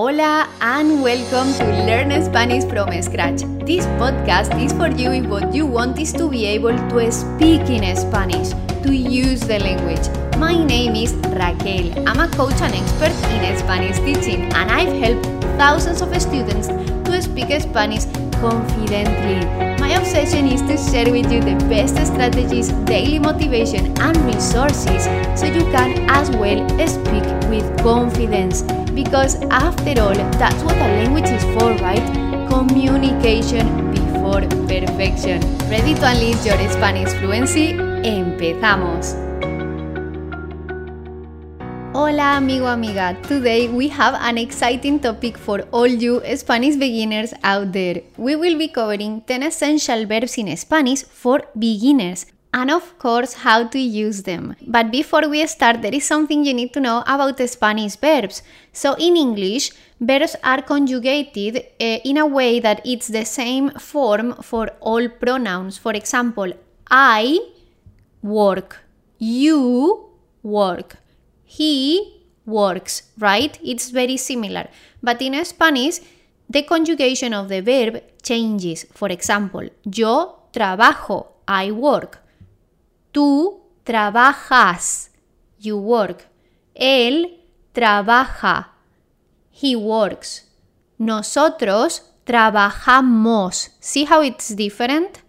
Hola and welcome to Learn Spanish from Scratch. This podcast is for you if what you want is to be able to speak in Spanish, to use the language. My name is Raquel. I'm a coach and expert in Spanish teaching, and I've helped thousands of students to speak Spanish confidently. My obsession is to share with you the best strategies, daily motivation, and resources so you can as well speak with confidence. Because after all, that's what a language is for, right? Communication before perfection. Ready to unleash your Spanish fluency? Empezamos. Hola amigo amiga, today we have an exciting topic for all you Spanish beginners out there. We will be covering 10 essential verbs in Spanish for beginners and of course how to use them. But before we start, there is something you need to know about Spanish verbs. So in English, verbs are conjugated uh, in a way that it's the same form for all pronouns. For example, I work, you work he works, right? It's very similar. But in Spanish, the conjugation of the verb changes. For example, yo trabajo, I work. Tú trabajas, you work. Él trabaja, he works. Nosotros trabajamos. See how it's different?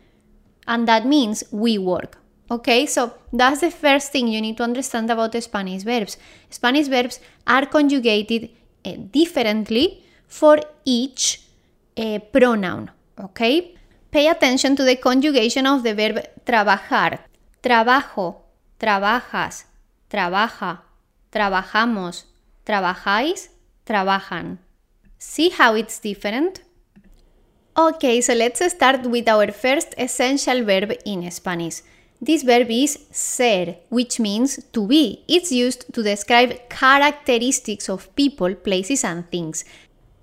And that means we work. Okay, so that's the first thing you need to understand about Spanish verbs. Spanish verbs are conjugated uh, differently for each uh, pronoun. Okay, pay attention to the conjugation of the verb trabajar. Trabajo, trabajas, trabaja, trabajamos, trabajáis, trabajan. See how it's different? Okay, so let's start with our first essential verb in Spanish. This verb is ser, which means to be. It's used to describe characteristics of people, places, and things.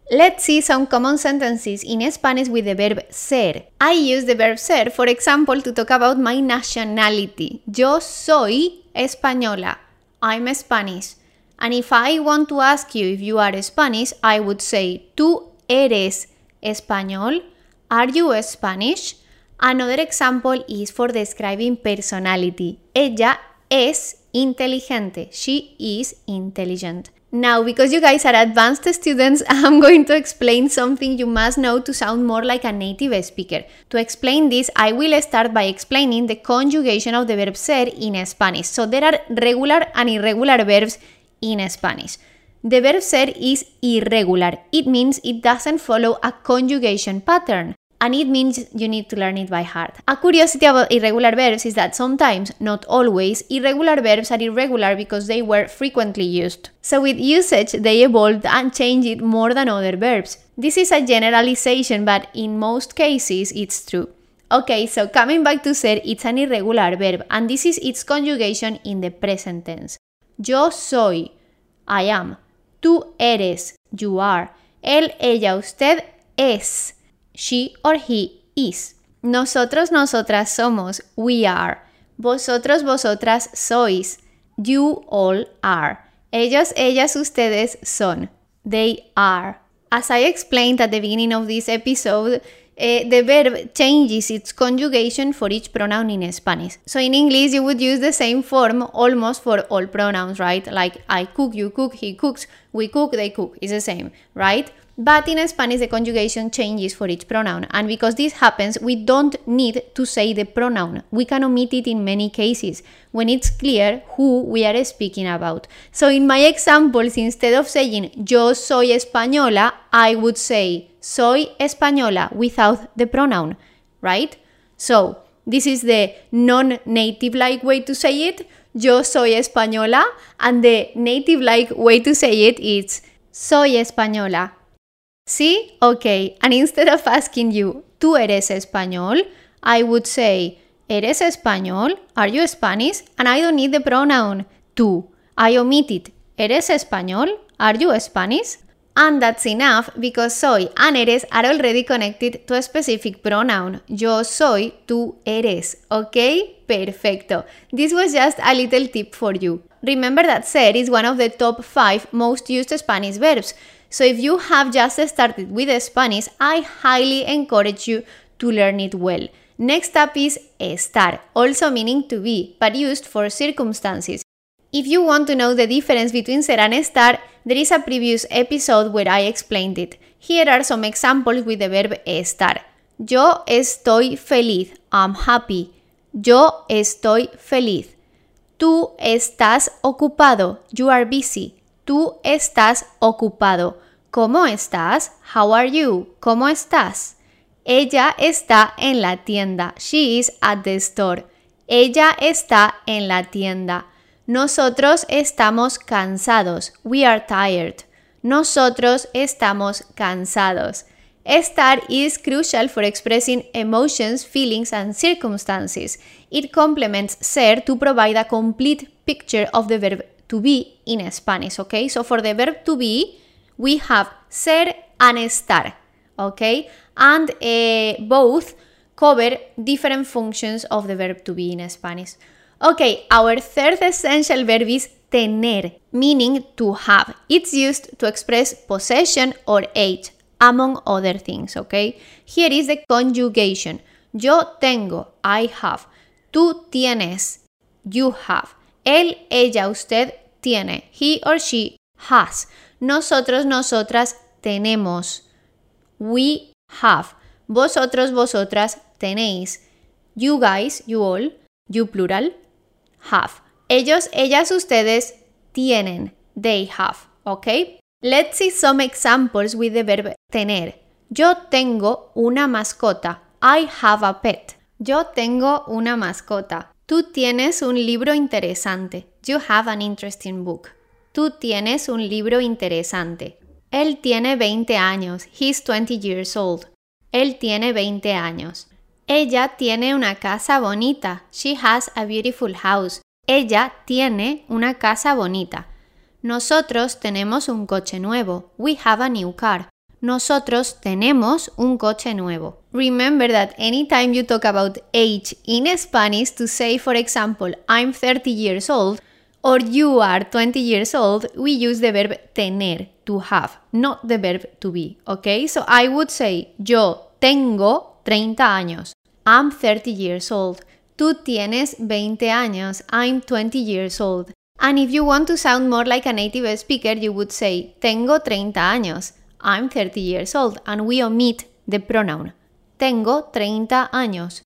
Let's see some common sentences in Spanish with the verb ser. I use the verb ser, for example, to talk about my nationality. Yo soy española. I'm Spanish. And if I want to ask you if you are Spanish, I would say, ¿Tú eres español? Are you Spanish? Another example is for describing personality. Ella es inteligente. She is intelligent. Now, because you guys are advanced students, I'm going to explain something you must know to sound more like a native speaker. To explain this, I will start by explaining the conjugation of the verb ser in Spanish. So, there are regular and irregular verbs in Spanish. The verb ser is irregular. It means it doesn't follow a conjugation pattern and it means you need to learn it by heart. A curiosity about irregular verbs is that sometimes, not always, irregular verbs are irregular because they were frequently used. So with usage, they evolved and changed it more than other verbs. This is a generalization, but in most cases, it's true. Okay, so coming back to ser, it's an irregular verb, and this is its conjugation in the present tense. Yo soy, I am. Tú eres, you are. Él, ella, usted es she or he is. Nosotros, nosotras somos, we are. Vosotros, vosotras sois, you all are. Ellos, ellas, ustedes son, they are. As I explained at the beginning of this episode, uh, the verb changes its conjugation for each pronoun in Spanish. So in English, you would use the same form almost for all pronouns, right? Like I cook, you cook, he cooks, we cook, they cook. It's the same, right? But in Spanish, the conjugation changes for each pronoun. And because this happens, we don't need to say the pronoun. We can omit it in many cases when it's clear who we are speaking about. So in my examples, instead of saying yo soy española, I would say soy española without the pronoun, right? So this is the non native like way to say it. Yo soy española. And the native like way to say it is soy española. ¿Sí? Ok. And instead of asking you, ¿tú eres español? I would say, ¿eres español? Are you Spanish? And I don't need the pronoun tú. I omit it. ¿Eres español? Are you Spanish? And that's enough because soy and eres are already connected to a specific pronoun. Yo soy, tú eres. Okay? Perfecto. This was just a little tip for you. Remember that ser is one of the top 5 most used Spanish verbs. So if you have just started with Spanish, I highly encourage you to learn it well. Next up is estar, also meaning to be, but used for circumstances. If you want to know the difference between ser and estar, there is a previous episode where I explained it. Here are some examples with the verb estar. Yo estoy feliz. I'm happy. Yo estoy feliz. Tú estás ocupado. You are busy. Tú estás ocupado. ¿Cómo estás? How are you? ¿Cómo estás? Ella está en la tienda. She is at the store. Ella está en la tienda. Nosotros estamos cansados. We are tired. Nosotros estamos cansados. Estar is crucial for expressing emotions, feelings, and circumstances. It complements ser to provide a complete picture of the verb to be in Spanish, okay? So for the verb to be, we have ser and estar, okay? And uh, both cover different functions of the verb to be in Spanish. Okay, our third essential verb is tener, meaning to have. It's used to express possession or age among other things, okay? Here is the conjugation. Yo tengo, I have. Tú tienes, you have. Él, ella, usted tiene. He or she has. Nosotros, nosotras tenemos. We have. Vosotros, vosotras tenéis. You guys, you all, you plural, have. Ellos, ellas, ustedes tienen. They have, okay? Let's see some examples with the verb tener. Yo tengo una mascota. I have a pet. Yo tengo una mascota. Tú tienes un libro interesante. You have an interesting book. Tú tienes un libro interesante. Él tiene 20 años. He's 20 years old. Él tiene 20 años. Ella tiene una casa bonita. She has a beautiful house. Ella tiene una casa bonita. Nosotros tenemos un coche nuevo. We have a new car. Nosotros tenemos un coche nuevo. Remember that anytime you talk about age in Spanish to say, for example, I'm 30 years old or you are 20 years old, we use the verb tener, to have, not the verb to be. Okay? So I would say, yo tengo 30 años. I'm 30 years old. Tú tienes 20 años. I'm 20 years old. And if you want to sound more like a native speaker, you would say, Tengo 30 años. I'm 30 years old. And we omit the pronoun. Tengo 30 años.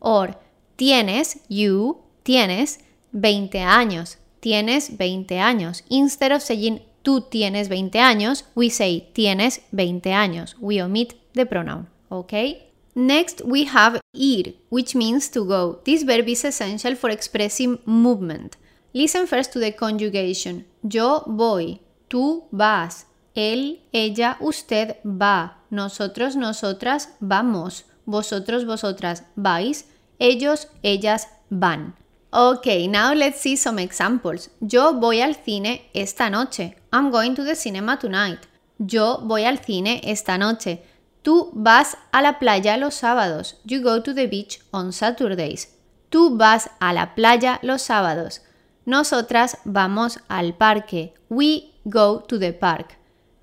Or, tienes, you, tienes 20 años. Tienes 20 años. Instead of saying tú tienes 20 años, we say tienes 20 años. We omit the pronoun. Okay? Next, we have ir, which means to go. This verb is essential for expressing movement. Listen first to the conjugation. Yo voy, tú vas, él, ella, usted va, nosotros, nosotras vamos, vosotros, vosotras vais, ellos, ellas van. Okay, now let's see some examples. Yo voy al cine esta noche. I'm going to the cinema tonight. Yo voy al cine esta noche. Tú vas a la playa los sábados. You go to the beach on Saturdays. Tú vas a la playa los sábados. Nosotras vamos al parque. We go to the park.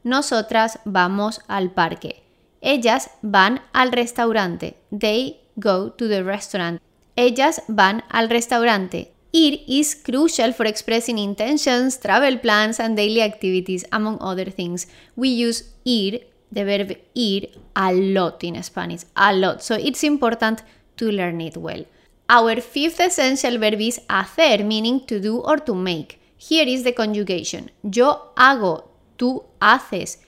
Nosotras vamos al parque. Ellas van al restaurante. They go to the restaurant. Ellas van al restaurante. Ir is crucial for expressing intentions, travel plans, and daily activities, among other things. We use ir, the verb ir, a lot in Spanish, a lot. So it's important to learn it well. Our fifth essential verb is hacer, meaning to do or to make. Here is the conjugation. Yo hago, tú haces.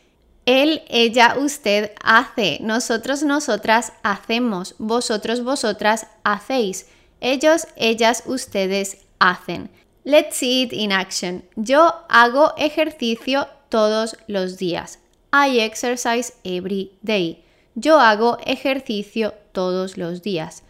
Él, ella, usted hace. Nosotros, nosotras hacemos. Vosotros, vosotras hacéis. Ellos, ellas, ustedes hacen. Let's see it in action. Yo hago ejercicio todos los días. I exercise every day. Yo hago ejercicio todos los días.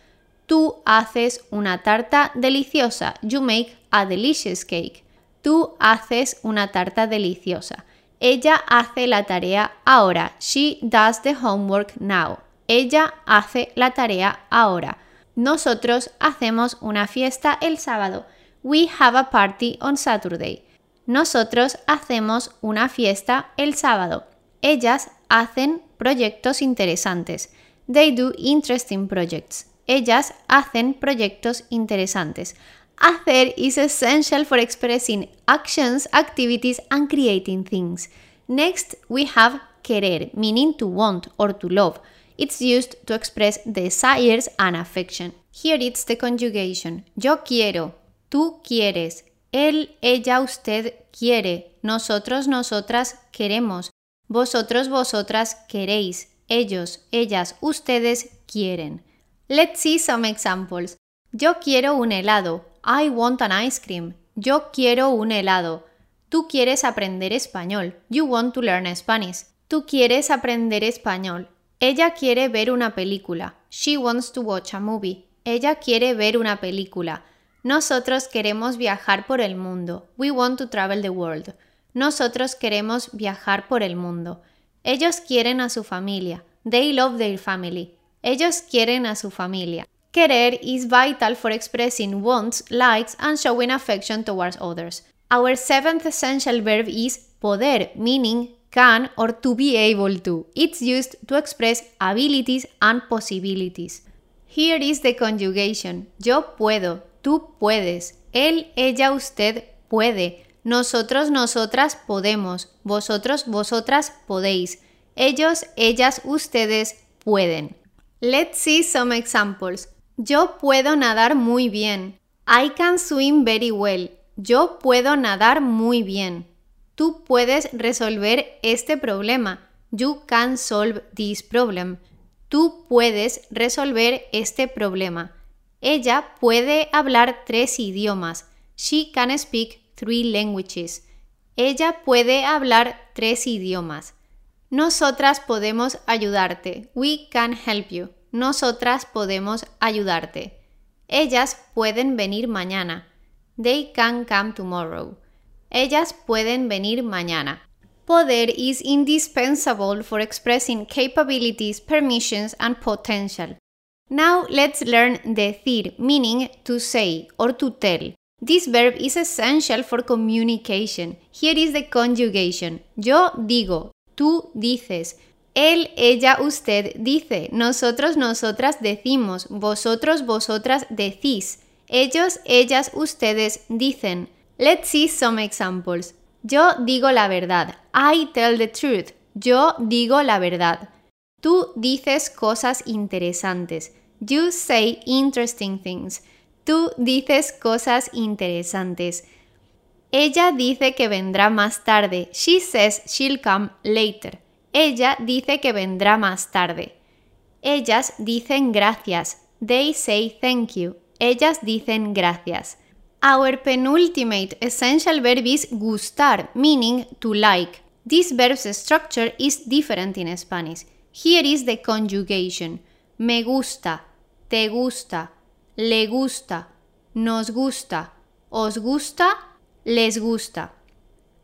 Tú haces una tarta deliciosa. You make a delicious cake. Tú haces una tarta deliciosa. Ella hace la tarea ahora. She does the homework now. Ella hace la tarea ahora. Nosotros hacemos una fiesta el sábado. We have a party on Saturday. Nosotros hacemos una fiesta el sábado. Ellas hacen proyectos interesantes. They do interesting projects. Ellas hacen proyectos interesantes. Hacer is essential for expressing actions, activities, and creating things. Next, we have querer, meaning to want or to love. It's used to express desires and affection. Here it's the conjugation. Yo quiero, tú quieres, él, ella, usted quiere, nosotros, nosotras queremos, vosotros, vosotras queréis, ellos, ellas, ustedes quieren. Let's see some examples. Yo quiero un helado. I want an ice cream. Yo quiero un helado. Tú quieres aprender español. You want to learn Spanish. Tú quieres aprender español. Ella quiere ver una película. She wants to watch a movie. Ella quiere ver una película. Nosotros queremos viajar por el mundo. We want to travel the world. Nosotros queremos viajar por el mundo. Ellos quieren a su familia. They love their family. Ellos quieren a su familia. Querer is vital for expressing wants, likes, and showing affection towards others. Our seventh essential verb is poder, meaning can or to be able to. It's used to express abilities and possibilities. Here is the conjugation. Yo puedo, tú puedes, él, ella, usted puede, nosotros, nosotras podemos, vosotros, vosotras podéis, ellos, ellas, ustedes pueden. Let's see some examples. Yo puedo nadar muy bien. I can swim very well. Yo puedo nadar muy bien. Tú puedes resolver este problema. You can solve this problem. Tú puedes resolver este problema. Ella puede hablar tres idiomas. She can speak three languages. Ella puede hablar tres idiomas. Nosotras podemos ayudarte. We can help you. Nosotras podemos ayudarte. Ellas pueden venir mañana. They can come tomorrow. Ellas pueden venir mañana. Poder is indispensable for expressing capabilities, permissions, and potential. Now let's learn decir, meaning to say or to tell. This verb is essential for communication. Here is the conjugation. Yo digo, tú dices, él, ella, usted dice, nosotros, nosotras decimos, vosotros, vosotras decís. Ellos, ellas, ustedes dicen. Let's see some examples. Yo digo la verdad. I tell the truth. Yo digo la verdad. Tú dices cosas interesantes. You say interesting things. Tú dices cosas interesantes. Ella dice que vendrá más tarde. She says she'll come later. Ella dice que vendrá más tarde. Ellas dicen gracias. They say thank you. Ellas dicen gracias. Our penultimate essential verb is gustar, meaning to like. This verb's structure is different in Spanish. Here is the conjugation. Me gusta, te gusta, le gusta, nos gusta, os gusta, les gusta.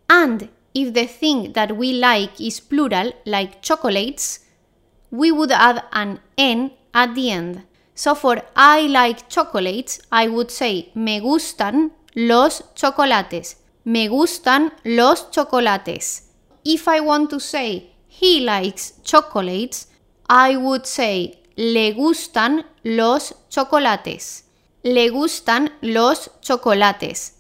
And if the thing that we like is plural, like chocolates, we would add an n at the end. So for I like chocolates, I would say me gustan los chocolates. Me gustan los chocolates. If I want to say he likes chocolates, I would say le gustan los chocolates. Le gustan los chocolates.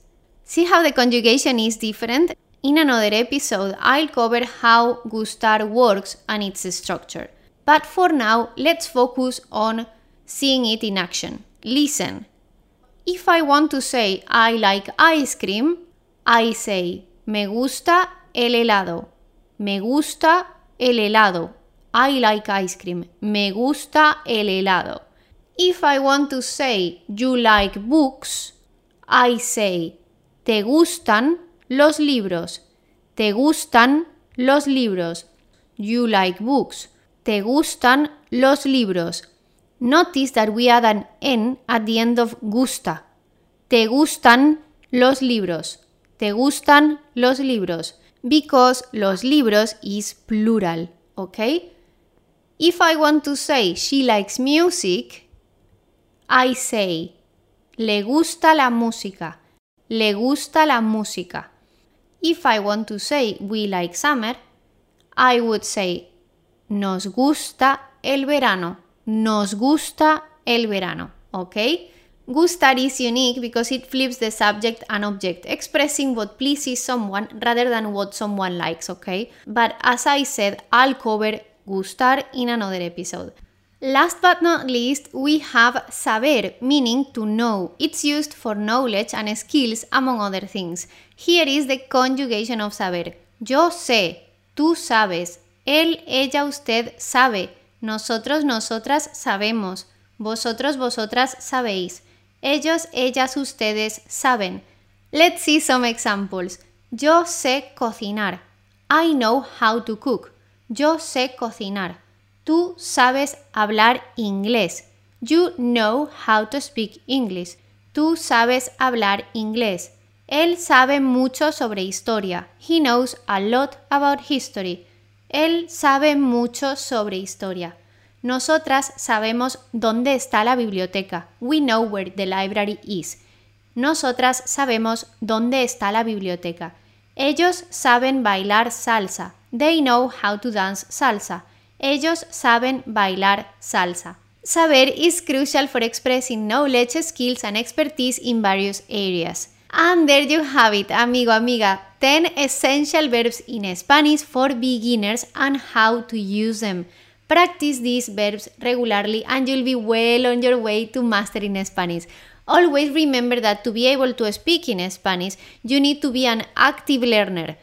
See how the conjugation is different? In another episode, I'll cover how gustar works and its structure. But for now, let's focus on seeing it in action. Listen. If I want to say I like ice cream, I say me gusta el helado. Me gusta el helado. I like ice cream. Me gusta el helado. If I want to say you like books, I say te gustan los libros. Te gustan los libros. You like books. Te gustan los libros. Notice that we add an N at the end of gusta. Te gustan los libros. Te gustan los libros. Because los libros is plural. Okay? If I want to say she likes music, I say le gusta la música. Le gusta la música. If I want to say we like summer, I would say, nos gusta el verano. Nos gusta el verano. Okay? Gustar is unique because it flips the subject and object, expressing what pleases someone rather than what someone likes, okay? But as I said, I'll cover gustar in another episode. Last but not least, we have saber, meaning to know. It's used for knowledge and skills, among other things. Here is the conjugation of saber. Yo sé, tú sabes, él, ella, usted sabe, nosotros, nosotras sabemos, vosotros, vosotras sabéis. Ellos, ellas, ustedes saben. Let's see some examples. Yo sé cocinar. I know how to cook. Yo sé cocinar. Tú sabes hablar inglés. You know how to speak English. Tú sabes hablar inglés. Él sabe mucho sobre historia. He knows a lot about history. Él sabe mucho sobre historia. Nosotras sabemos dónde está la biblioteca. We know where the library is. Nosotras sabemos dónde está la biblioteca. Ellos saben bailar salsa. They know how to dance salsa. Ellos saben bailar salsa. Saber is crucial for expressing knowledge, skills, and expertise in various areas. And there you have it, amigo, amiga. 10 essential verbs in Spanish for beginners and how to use them. Practice these verbs regularly and you'll be well on your way to mastering Spanish. Always remember that to be able to speak in Spanish, you need to be an active learner.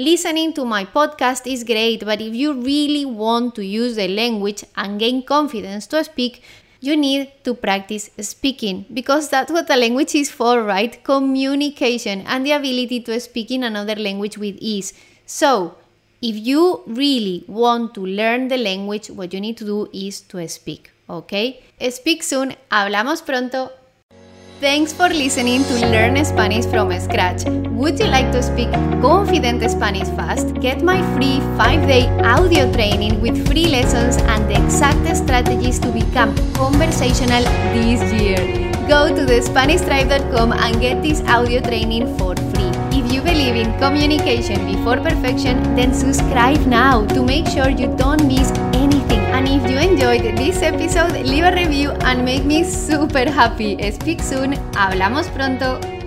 Listening to my podcast is great, but if you really want to use the language and gain confidence to speak, you need to practice speaking because that's what a language is for, right? Communication and the ability to speak in another language with ease. So, if you really want to learn the language, what you need to do is to speak, okay? Speak soon, hablamos pronto. Thanks for listening to Learn Spanish from Scratch. Would you like to speak confident Spanish fast? Get my free 5-day audio training with free lessons and the exact strategies to become conversational this year. Go to thespanishtribe.com and get this audio training for free. If you believe in communication before perfection, then subscribe now to make sure you don't miss. And if you enjoyed this episode, leave a review and make me super happy. Speak soon. Hablamos pronto.